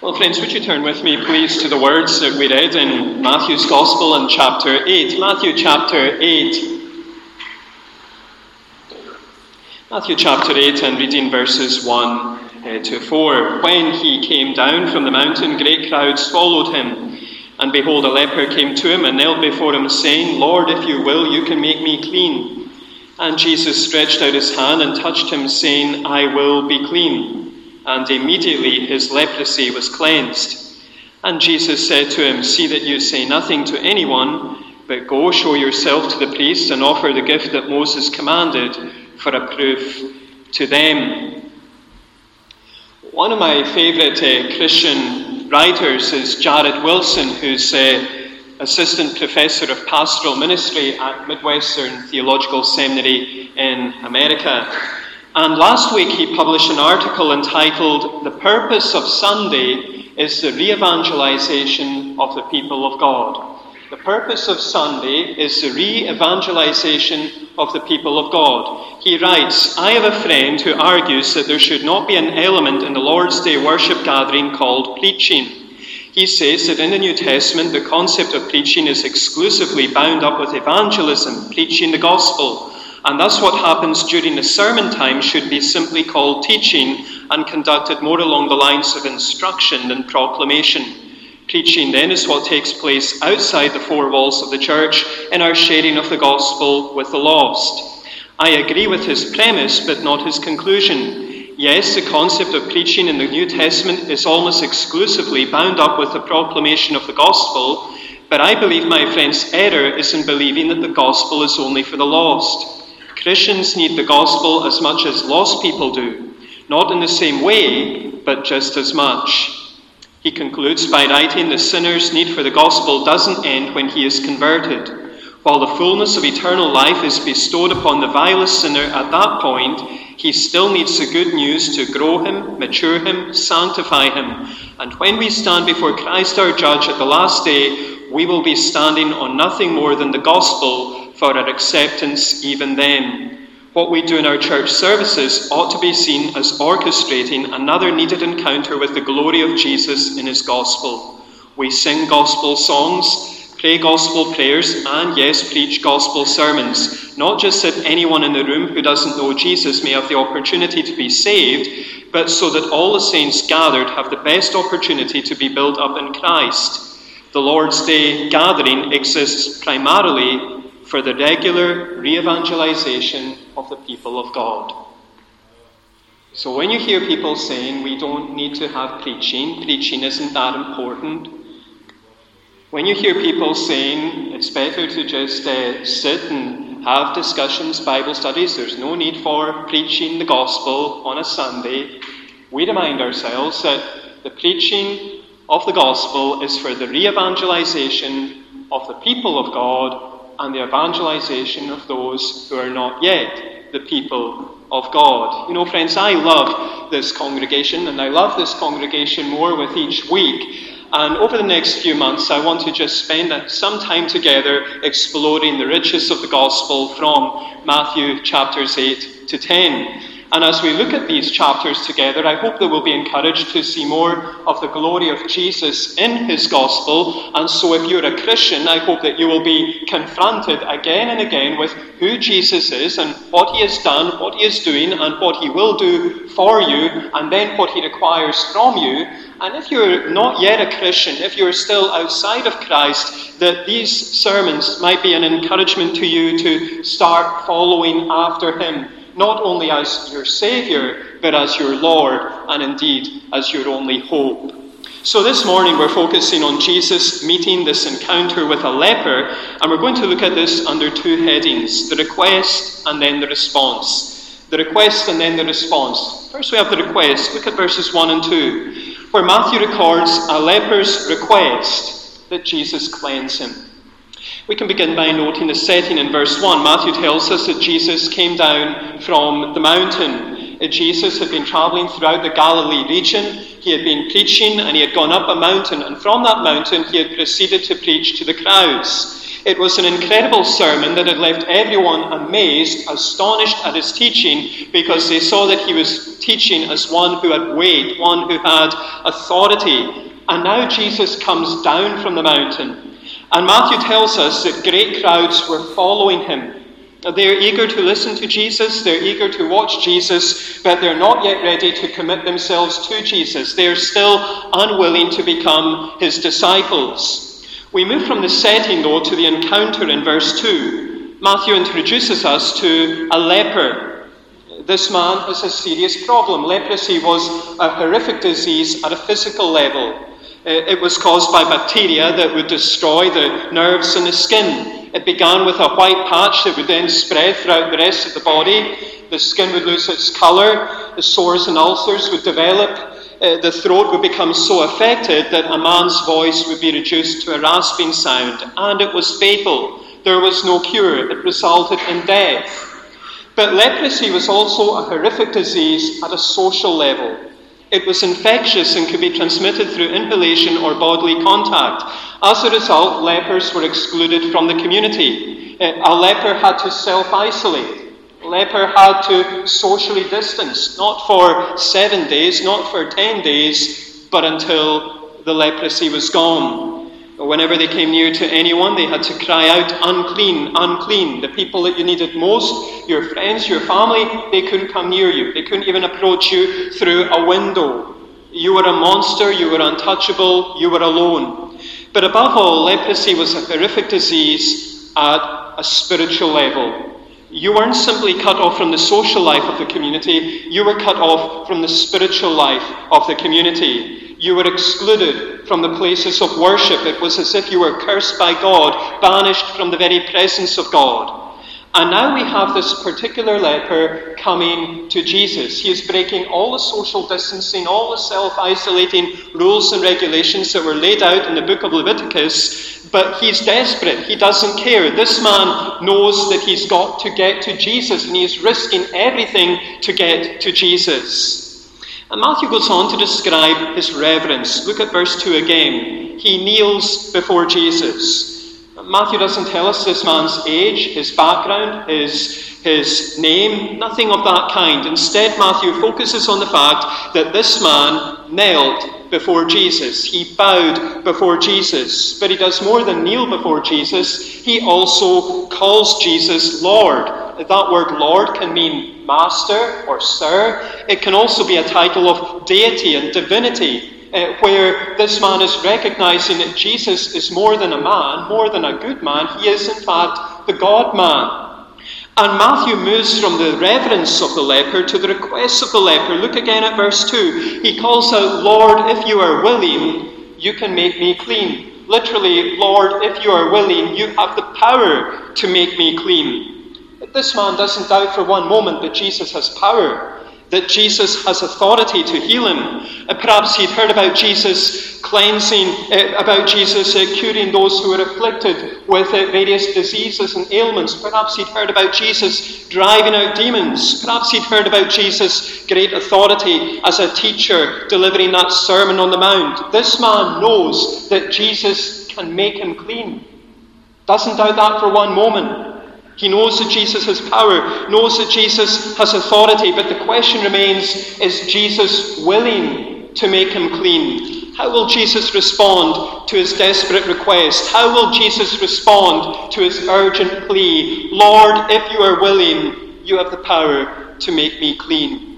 Well, friends, would you turn with me, please, to the words that we read in Matthew's Gospel in chapter 8? Matthew chapter 8. Matthew chapter 8 and reading verses 1 uh, to 4. When he came down from the mountain, great crowds followed him. And behold, a leper came to him and knelt before him, saying, Lord, if you will, you can make me clean. And Jesus stretched out his hand and touched him, saying, I will be clean and immediately his leprosy was cleansed. And Jesus said to him, See that you say nothing to anyone, but go show yourself to the priest and offer the gift that Moses commanded for a proof to them. One of my favourite uh, Christian writers is Jared Wilson, who's uh, assistant professor of pastoral ministry at Midwestern Theological Seminary in America. And last week he published an article entitled The Purpose of Sunday is the Re Evangelization of the People of God. The purpose of Sunday is the re evangelization of the people of God. He writes I have a friend who argues that there should not be an element in the Lord's Day worship gathering called preaching. He says that in the New Testament, the concept of preaching is exclusively bound up with evangelism, preaching the gospel. And thus, what happens during the sermon time should be simply called teaching and conducted more along the lines of instruction than proclamation. Preaching then is what takes place outside the four walls of the church in our sharing of the gospel with the lost. I agree with his premise, but not his conclusion. Yes, the concept of preaching in the New Testament is almost exclusively bound up with the proclamation of the gospel, but I believe, my friends, error is in believing that the gospel is only for the lost. Christians need the gospel as much as lost people do, not in the same way, but just as much. He concludes by writing the sinner's need for the gospel doesn't end when he is converted. While the fullness of eternal life is bestowed upon the vilest sinner at that point, he still needs the good news to grow him, mature him, sanctify him. And when we stand before Christ our judge at the last day, we will be standing on nothing more than the gospel for our acceptance even then. What we do in our church services ought to be seen as orchestrating another needed encounter with the glory of Jesus in his gospel. We sing gospel songs, pray gospel prayers, and yes, preach gospel sermons. Not just that anyone in the room who doesn't know Jesus may have the opportunity to be saved, but so that all the saints gathered have the best opportunity to be built up in Christ. The Lord's Day gathering exists primarily for the regular re evangelization of the people of God. So when you hear people saying we don't need to have preaching, preaching isn't that important. When you hear people saying it's better to just uh, sit and have discussions, Bible studies, there's no need for preaching the gospel on a Sunday, we remind ourselves that the preaching of the gospel is for the re evangelization of the people of God and the evangelization of those who are not yet the people of God. You know, friends, I love this congregation, and I love this congregation more with each week. And over the next few months, I want to just spend some time together exploring the riches of the gospel from Matthew chapters 8 to 10. And as we look at these chapters together, I hope that we'll be encouraged to see more of the glory of Jesus in his gospel. And so, if you're a Christian, I hope that you will be confronted again and again with who Jesus is and what he has done, what he is doing, and what he will do for you, and then what he requires from you. And if you're not yet a Christian, if you're still outside of Christ, that these sermons might be an encouragement to you to start following after him not only as your Saviour, but as your Lord, and indeed as your only hope. So, this morning we're focusing on Jesus meeting this encounter with a leper, and we're going to look at this under two headings the request and then the response. The request and then the response. First, we have the request. Look at verses 1 and 2, where Matthew records a leper's request that Jesus cleanse him. We can begin by noting the setting in verse 1. Matthew tells us that Jesus came down from the mountain. Uh, Jesus had been traveling throughout the Galilee region. He had been preaching and he had gone up a mountain, and from that mountain he had proceeded to preach to the crowds. It was an incredible sermon that had left everyone amazed, astonished at his teaching, because they saw that he was teaching as one who had weight, one who had authority. And now Jesus comes down from the mountain. And Matthew tells us that great crowds were following him. They're eager to listen to Jesus, they're eager to watch Jesus, but they're not yet ready to commit themselves to Jesus. They're still unwilling to become his disciples. We move from the setting, though, to the encounter in verse 2. Matthew introduces us to a leper. This man has a serious problem. Leprosy was a horrific disease at a physical level. Uh, it was caused by bacteria that would destroy the nerves and the skin. It began with a white patch that would then spread throughout the rest of the body. The skin would lose its colour, the sores and ulcers would develop, uh, the throat would become so affected that a man's voice would be reduced to a rasping sound, and it was fatal. There was no cure, it resulted in death. But leprosy was also a horrific disease at a social level. It was infectious and could be transmitted through inhalation or bodily contact. As a result, lepers were excluded from the community. Uh, a leper had to self isolate a leper had to socially distance, not for seven days, not for ten days, but until the leprosy was gone. Whenever they came near to anyone, they had to cry out, unclean, unclean. The people that you needed most, your friends, your family, they couldn't come near you. They couldn't even approach you through a window. You were a monster, you were untouchable, you were alone. But above all, leprosy was a horrific disease at a spiritual level. You weren't simply cut off from the social life of the community, you were cut off from the spiritual life of the community. You were excluded from the places of worship. It was as if you were cursed by God, banished from the very presence of God. And now we have this particular leper coming to Jesus. He is breaking all the social distancing, all the self isolating rules and regulations that were laid out in the book of Leviticus, but he's desperate. He doesn't care. This man knows that he's got to get to Jesus, and he's risking everything to get to Jesus. And Matthew goes on to describe his reverence. Look at verse 2 again. He kneels before Jesus. Matthew doesn't tell us this man's age, his background, his, his name, nothing of that kind. Instead, Matthew focuses on the fact that this man knelt before Jesus. He bowed before Jesus. But he does more than kneel before Jesus, he also calls Jesus Lord. That word Lord can mean master or sir. It can also be a title of deity and divinity uh, where this man is recognizing that Jesus is more than a man, more than a good man. He is, in fact, the God man. And Matthew moves from the reverence of the leper to the request of the leper. Look again at verse 2. He calls out, Lord, if you are willing, you can make me clean. Literally, Lord, if you are willing, you have the power to make me clean. But this man doesn't doubt for one moment that Jesus has power that Jesus has authority to heal him. Uh, perhaps he'd heard about Jesus cleansing, uh, about Jesus uh, curing those who were afflicted with uh, various diseases and ailments. Perhaps he'd heard about Jesus driving out demons. Perhaps he'd heard about Jesus' great authority as a teacher delivering that Sermon on the Mount. This man knows that Jesus can make him clean. Doesn't doubt that for one moment. He knows that Jesus has power, knows that Jesus has authority, but the question remains is Jesus willing to make him clean? How will Jesus respond to his desperate request? How will Jesus respond to his urgent plea? Lord, if you are willing, you have the power to make me clean.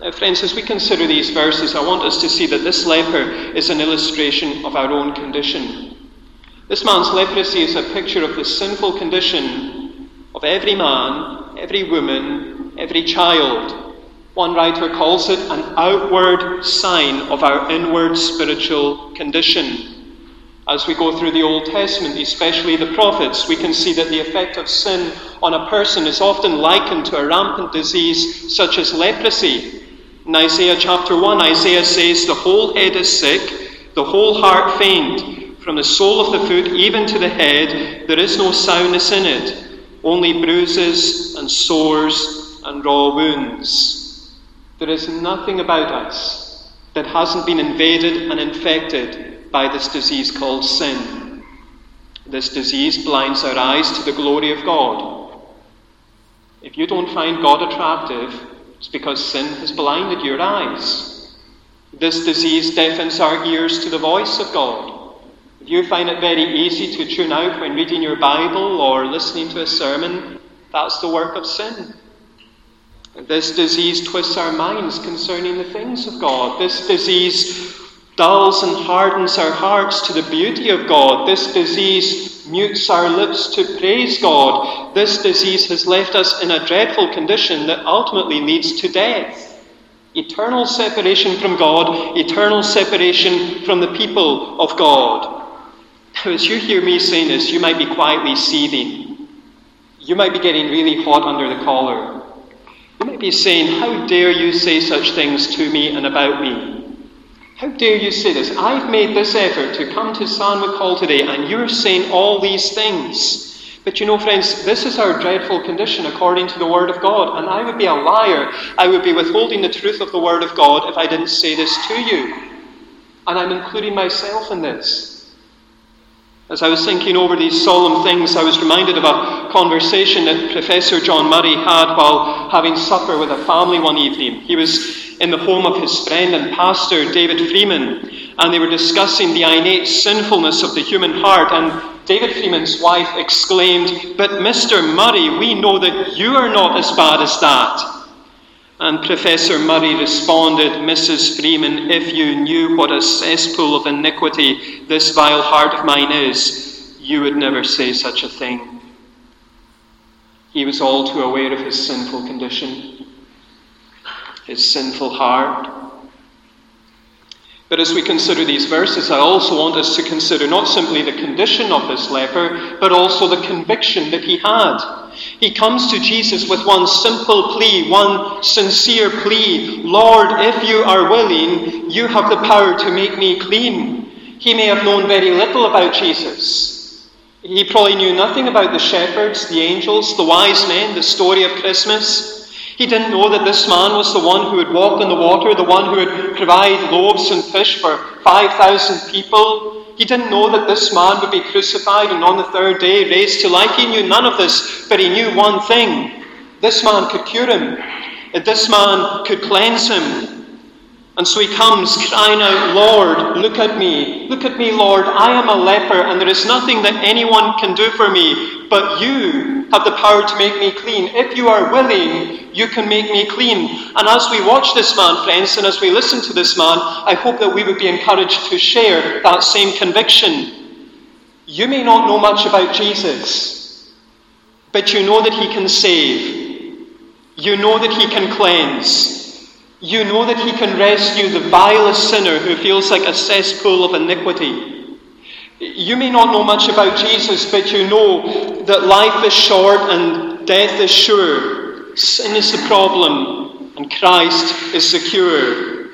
Now, friends, as we consider these verses, I want us to see that this leper is an illustration of our own condition. This man's leprosy is a picture of the sinful condition of every man, every woman, every child. One writer calls it an outward sign of our inward spiritual condition. As we go through the Old Testament, especially the prophets, we can see that the effect of sin on a person is often likened to a rampant disease such as leprosy. In Isaiah chapter 1, Isaiah says, The whole head is sick, the whole heart faint. From the sole of the foot even to the head, there is no soundness in it, only bruises and sores and raw wounds. There is nothing about us that hasn't been invaded and infected by this disease called sin. This disease blinds our eyes to the glory of God. If you don't find God attractive, it's because sin has blinded your eyes. This disease deafens our ears to the voice of God. If you find it very easy to tune out when reading your Bible or listening to a sermon, that's the work of sin. This disease twists our minds concerning the things of God. This disease dulls and hardens our hearts to the beauty of God. This disease mutes our lips to praise God. This disease has left us in a dreadful condition that ultimately leads to death. Eternal separation from God, eternal separation from the people of God. Now, as you hear me saying this, you might be quietly seething. You might be getting really hot under the collar. You might be saying, How dare you say such things to me and about me? How dare you say this? I've made this effort to come to Sandwick Hall today, and you're saying all these things. But you know, friends, this is our dreadful condition according to the Word of God. And I would be a liar. I would be withholding the truth of the Word of God if I didn't say this to you. And I'm including myself in this. As I was thinking over these solemn things, I was reminded of a conversation that Professor John Murray had while having supper with a family one evening. He was in the home of his friend and pastor, David Freeman, and they were discussing the innate sinfulness of the human heart. And David Freeman's wife exclaimed, But Mr. Murray, we know that you are not as bad as that. And Professor Murray responded, Mrs. Freeman, if you knew what a cesspool of iniquity this vile heart of mine is, you would never say such a thing. He was all too aware of his sinful condition his sinful heart. But as we consider these verses, I also want us to consider not simply the condition of this leper, but also the conviction that he had. He comes to Jesus with one simple plea, one sincere plea Lord, if you are willing, you have the power to make me clean. He may have known very little about Jesus. He probably knew nothing about the shepherds, the angels, the wise men, the story of Christmas. He didn't know that this man was the one who would walk on the water, the one who would provide loaves and fish for 5,000 people. He didn't know that this man would be crucified and on the third day raised to life. He knew none of this, but he knew one thing this man could cure him, this man could cleanse him. And so he comes crying out, Lord, look at me. Look at me, Lord. I am a leper, and there is nothing that anyone can do for me, but you have the power to make me clean. If you are willing, you can make me clean. And as we watch this man, friends, and as we listen to this man, I hope that we would be encouraged to share that same conviction. You may not know much about Jesus, but you know that he can save. You know that he can cleanse. You know that He can rescue the vilest sinner who feels like a cesspool of iniquity. You may not know much about Jesus, but you know that life is short and death is sure. Sin is the problem, and Christ is the cure.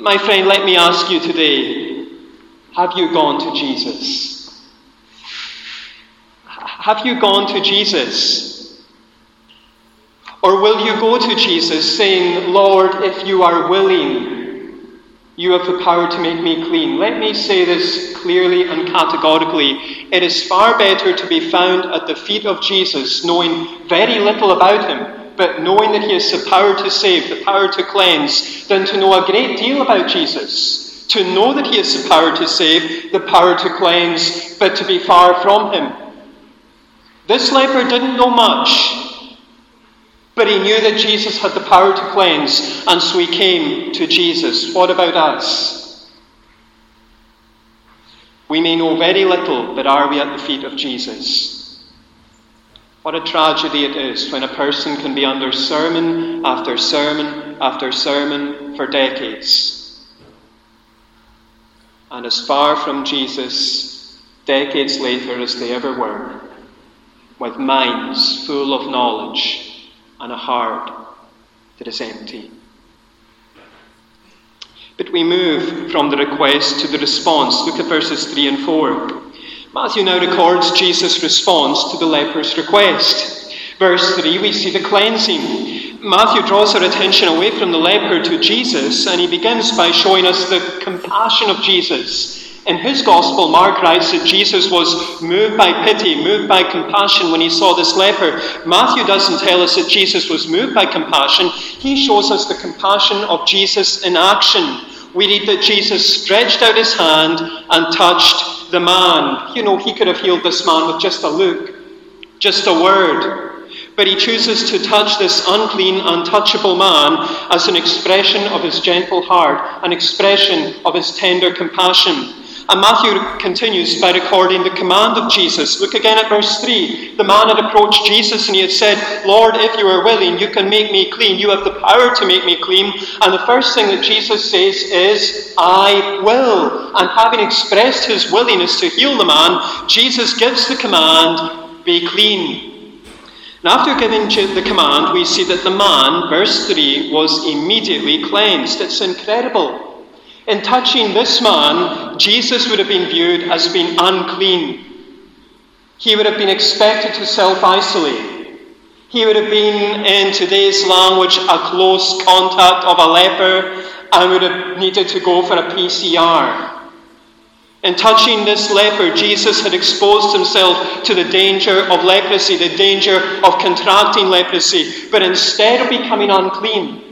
My friend, let me ask you today have you gone to Jesus? Have you gone to Jesus? Or will you go to Jesus saying, Lord, if you are willing, you have the power to make me clean? Let me say this clearly and categorically. It is far better to be found at the feet of Jesus, knowing very little about him, but knowing that he has the power to save, the power to cleanse, than to know a great deal about Jesus. To know that he has the power to save, the power to cleanse, but to be far from him. This leper didn't know much. But he knew that Jesus had the power to cleanse, and so he came to Jesus. What about us? We may know very little, but are we at the feet of Jesus? What a tragedy it is when a person can be under sermon after sermon after sermon for decades. And as far from Jesus decades later as they ever were, with minds full of knowledge and a heart that is empty. But we move from the request to the response. Look at verses 3 and 4. Matthew now records Jesus' response to the leper's request. Verse 3, we see the cleansing. Matthew draws our attention away from the leper to Jesus, and he begins by showing us the compassion of Jesus In his gospel, Mark writes that Jesus was moved by pity, moved by compassion when he saw this leper. Matthew doesn't tell us that Jesus was moved by compassion, he shows us the compassion of Jesus in action. We read that Jesus stretched out his hand and touched the man. You know, he could have healed this man with just a look, just a word. But he chooses to touch this unclean, untouchable man as an expression of his gentle heart, an expression of his tender compassion. And Matthew continues by recording the command of Jesus. Look again at verse 3. The man had approached Jesus and he had said, Lord, if you are willing, you can make me clean. You have the power to make me clean. And the first thing that Jesus says is, I will. And having expressed his willingness to heal the man, Jesus gives the command, Be clean. And after giving the command, we see that the man, verse 3, was immediately cleansed. It's incredible. In touching this man, Jesus would have been viewed as being unclean. He would have been expected to self isolate. He would have been, in today's language, a close contact of a leper and would have needed to go for a PCR. In touching this leper, Jesus had exposed himself to the danger of leprosy, the danger of contracting leprosy. But instead of becoming unclean,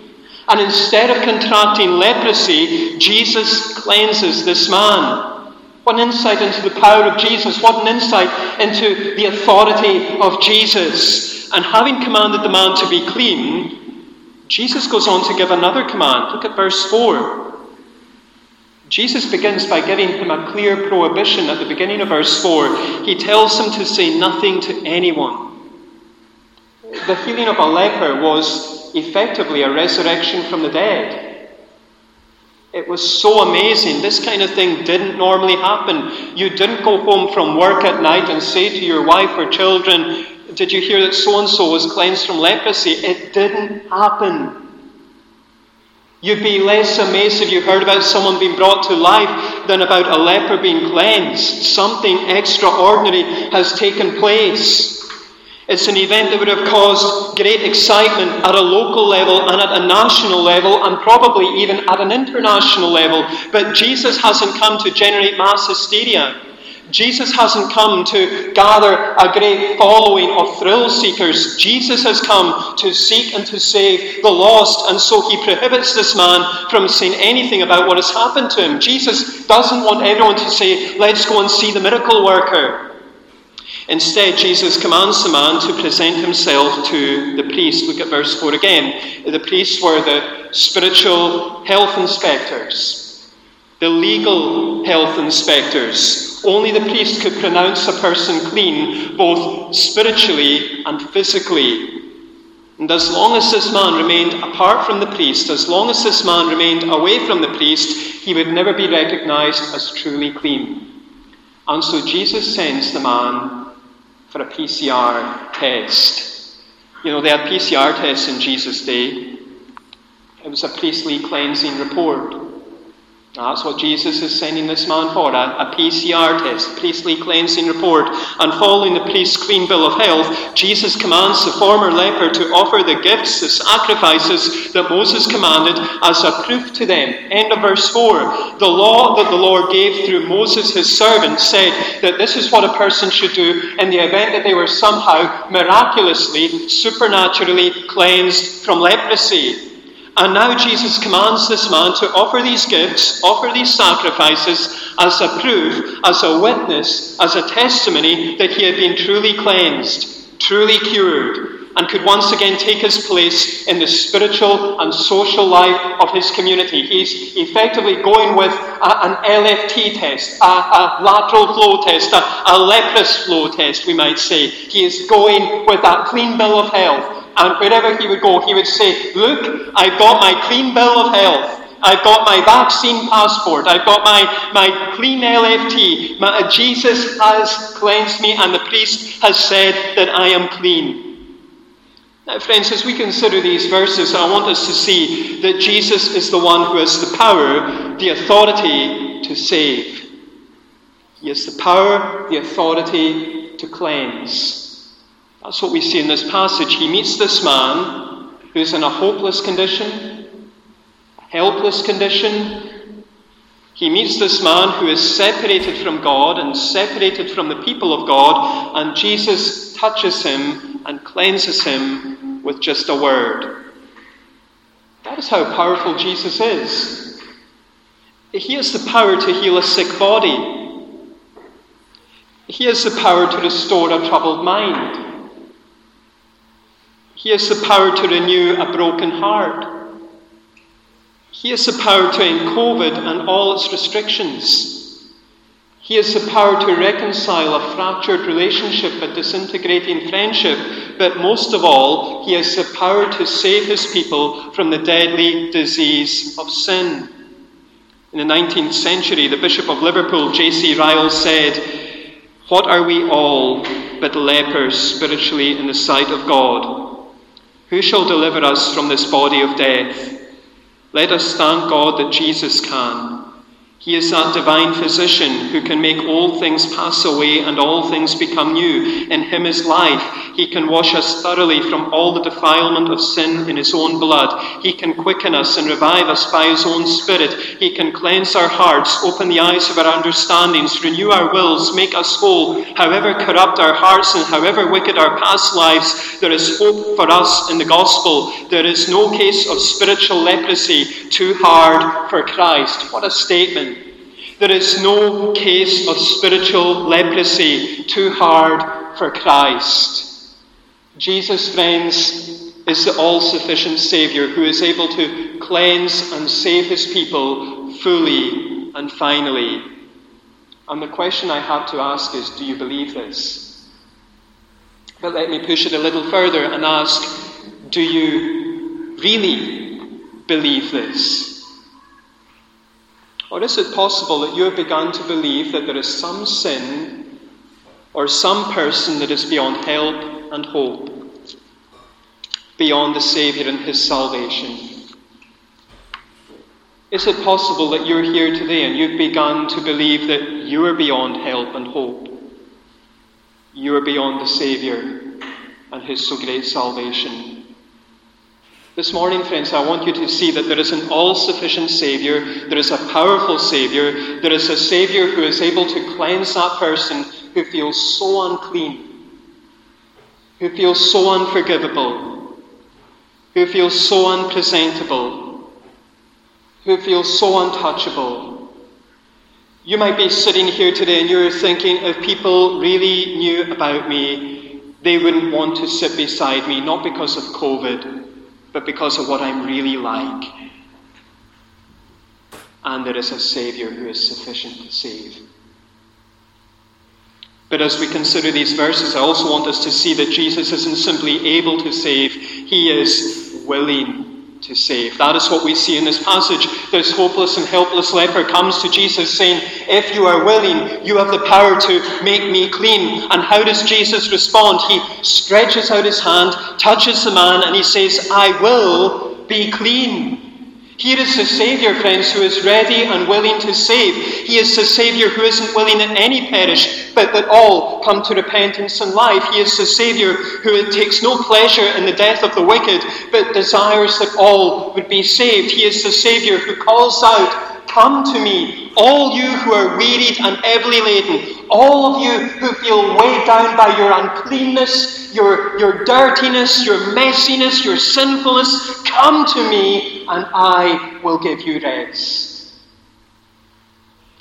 and instead of contracting leprosy, Jesus cleanses this man. What an insight into the power of Jesus. What an insight into the authority of Jesus. And having commanded the man to be clean, Jesus goes on to give another command. Look at verse 4. Jesus begins by giving him a clear prohibition at the beginning of verse 4. He tells him to say nothing to anyone. The healing of a leper was effectively a resurrection from the dead. It was so amazing. This kind of thing didn't normally happen. You didn't go home from work at night and say to your wife or children, Did you hear that so and so was cleansed from leprosy? It didn't happen. You'd be less amazed if you heard about someone being brought to life than about a leper being cleansed. Something extraordinary has taken place. It's an event that would have caused great excitement at a local level and at a national level and probably even at an international level. But Jesus hasn't come to generate mass hysteria. Jesus hasn't come to gather a great following of thrill seekers. Jesus has come to seek and to save the lost, and so he prohibits this man from saying anything about what has happened to him. Jesus doesn't want everyone to say, Let's go and see the miracle worker. Instead, Jesus commands the man to present himself to the priest. Look at verse 4 again. The priests were the spiritual health inspectors, the legal health inspectors. Only the priest could pronounce a person clean, both spiritually and physically. And as long as this man remained apart from the priest, as long as this man remained away from the priest, he would never be recognized as truly clean. And so Jesus sends the man for a PCR test. You know, they had PCR tests in Jesus' day. It was a priestly cleansing report. That's what Jesus is sending this man for a, a PCR test, priestly cleansing report. And following the priest's clean bill of health, Jesus commands the former leper to offer the gifts, the sacrifices that Moses commanded as a proof to them. End of verse 4. The law that the Lord gave through Moses, his servant, said that this is what a person should do in the event that they were somehow miraculously, supernaturally cleansed from leprosy. And now Jesus commands this man to offer these gifts, offer these sacrifices as a proof, as a witness, as a testimony that he had been truly cleansed, truly cured, and could once again take his place in the spiritual and social life of his community. He's effectively going with a, an LFT test, a, a lateral flow test, a, a leprous flow test, we might say. He is going with that clean bill of health and wherever he would go, he would say, Look, I've got my clean bill of health. I've got my vaccine passport. I've got my, my clean LFT. My, Jesus has cleansed me, and the priest has said that I am clean. Now, friends, as we consider these verses, I want us to see that Jesus is the one who has the power, the authority to save. He has the power, the authority to cleanse. That's what we see in this passage. He meets this man who's in a hopeless condition, helpless condition, He meets this man who is separated from God and separated from the people of God, and Jesus touches him and cleanses him with just a word. That is how powerful Jesus is. He has the power to heal a sick body. He has the power to restore a troubled mind. He has the power to renew a broken heart. He has the power to end COVID and all its restrictions. He has the power to reconcile a fractured relationship, a disintegrating friendship, but most of all, he has the power to save his people from the deadly disease of sin. In the 19th century, the Bishop of Liverpool, J.C. Ryle, said, What are we all but lepers spiritually in the sight of God? Who shall deliver us from this body of death? Let us thank God that Jesus can. He is that divine physician who can make all things pass away and all things become new. In him is life. He can wash us thoroughly from all the defilement of sin in his own blood. He can quicken us and revive us by his own spirit. He can cleanse our hearts, open the eyes of our understandings, renew our wills, make us whole. However corrupt our hearts and however wicked our past lives, there is hope for us in the gospel. There is no case of spiritual leprosy too hard for Christ. What a statement. There is no case of spiritual leprosy too hard for Christ. Jesus, friends, is the all sufficient Saviour who is able to cleanse and save his people fully and finally. And the question I have to ask is do you believe this? But let me push it a little further and ask do you really believe this? Or is it possible that you have begun to believe that there is some sin or some person that is beyond help and hope, beyond the Saviour and His salvation? Is it possible that you're here today and you've begun to believe that you are beyond help and hope? You are beyond the Saviour and His so great salvation. This morning, friends, I want you to see that there is an all sufficient Saviour, there is a powerful Saviour, there is a Saviour who is able to cleanse that person who feels so unclean, who feels so unforgivable, who feels so unpresentable, who feels so untouchable. You might be sitting here today and you're thinking, if people really knew about me, they wouldn't want to sit beside me, not because of COVID but because of what I'm really like. And there is a Saviour who is sufficient to save. But as we consider these verses, I also want us to see that Jesus isn't simply able to save, He is willing to save. That is what we see in this passage. This hopeless and helpless leper comes to Jesus saying, If you are willing, you have the power to make me clean. And how does Jesus respond? He stretches out his hand, touches the man, and he says, I will be clean. Here is the Saviour, friends, who is ready and willing to save. He is the Saviour who isn't willing that any perish, but that all come to repentance and life. He is the Saviour who takes no pleasure in the death of the wicked, but desires that all would be saved. He is the Saviour who calls out, Come to me, all you who are wearied and heavily laden, all of you who feel weighed down by your uncleanness, your, your dirtiness, your messiness, your sinfulness, come to me and I will give you rest.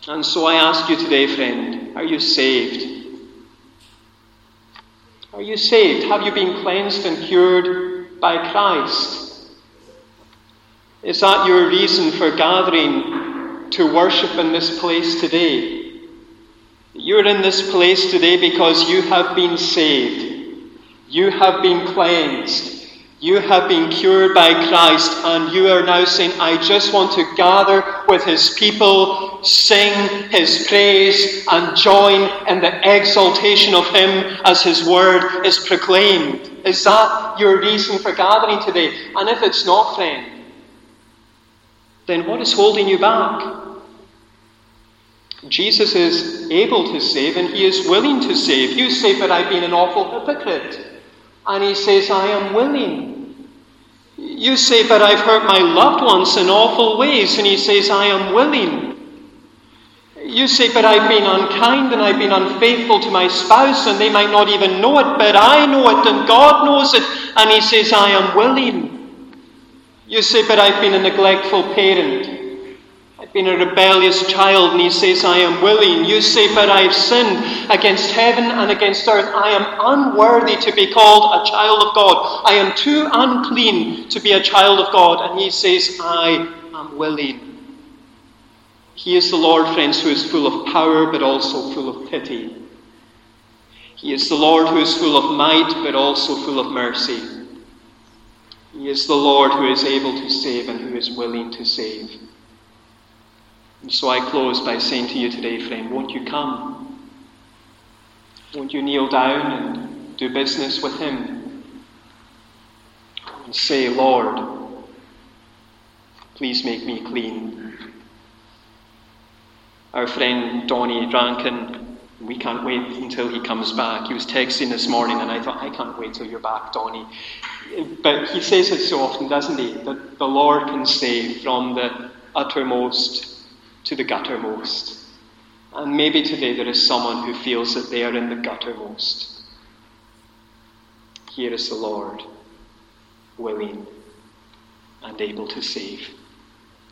And so I ask you today, friend, are you saved? Are you saved? Have you been cleansed and cured by Christ? Is that your reason for gathering to worship in this place today. You're in this place today because you have been saved. You have been cleansed. You have been cured by Christ, and you are now saying, I just want to gather with His people, sing His praise, and join in the exaltation of Him as His word is proclaimed. Is that your reason for gathering today? And if it's not, friend, then what is holding you back? Jesus is able to save and he is willing to save. You say, but I've been an awful hypocrite. And he says, I am willing. You say, but I've hurt my loved ones in awful ways. And he says, I am willing. You say, but I've been unkind and I've been unfaithful to my spouse, and they might not even know it, but I know it and God knows it. And He says, I am willing. You say, but I've been a neglectful parent. Been a rebellious child, and He says, I am willing. You say, but I've sinned against heaven and against earth. I am unworthy to be called a child of God. I am too unclean to be a child of God. And He says, I am willing. He is the Lord, friends, who is full of power but also full of pity. He is the Lord who is full of might but also full of mercy. He is the Lord who is able to save and who is willing to save. So I close by saying to you today, friend, won't you come? Won't you kneel down and do business with Him? And say, Lord, please make me clean our friend Donnie Rankin, we can't wait until he comes back. He was texting this morning, and I thought, I can't wait till you're back, Donnie. But he says it so often, doesn't he? That the Lord can save from the uttermost to the guttermost. And maybe today there is someone who feels that they are in the guttermost. Here is the Lord, willing and able to save.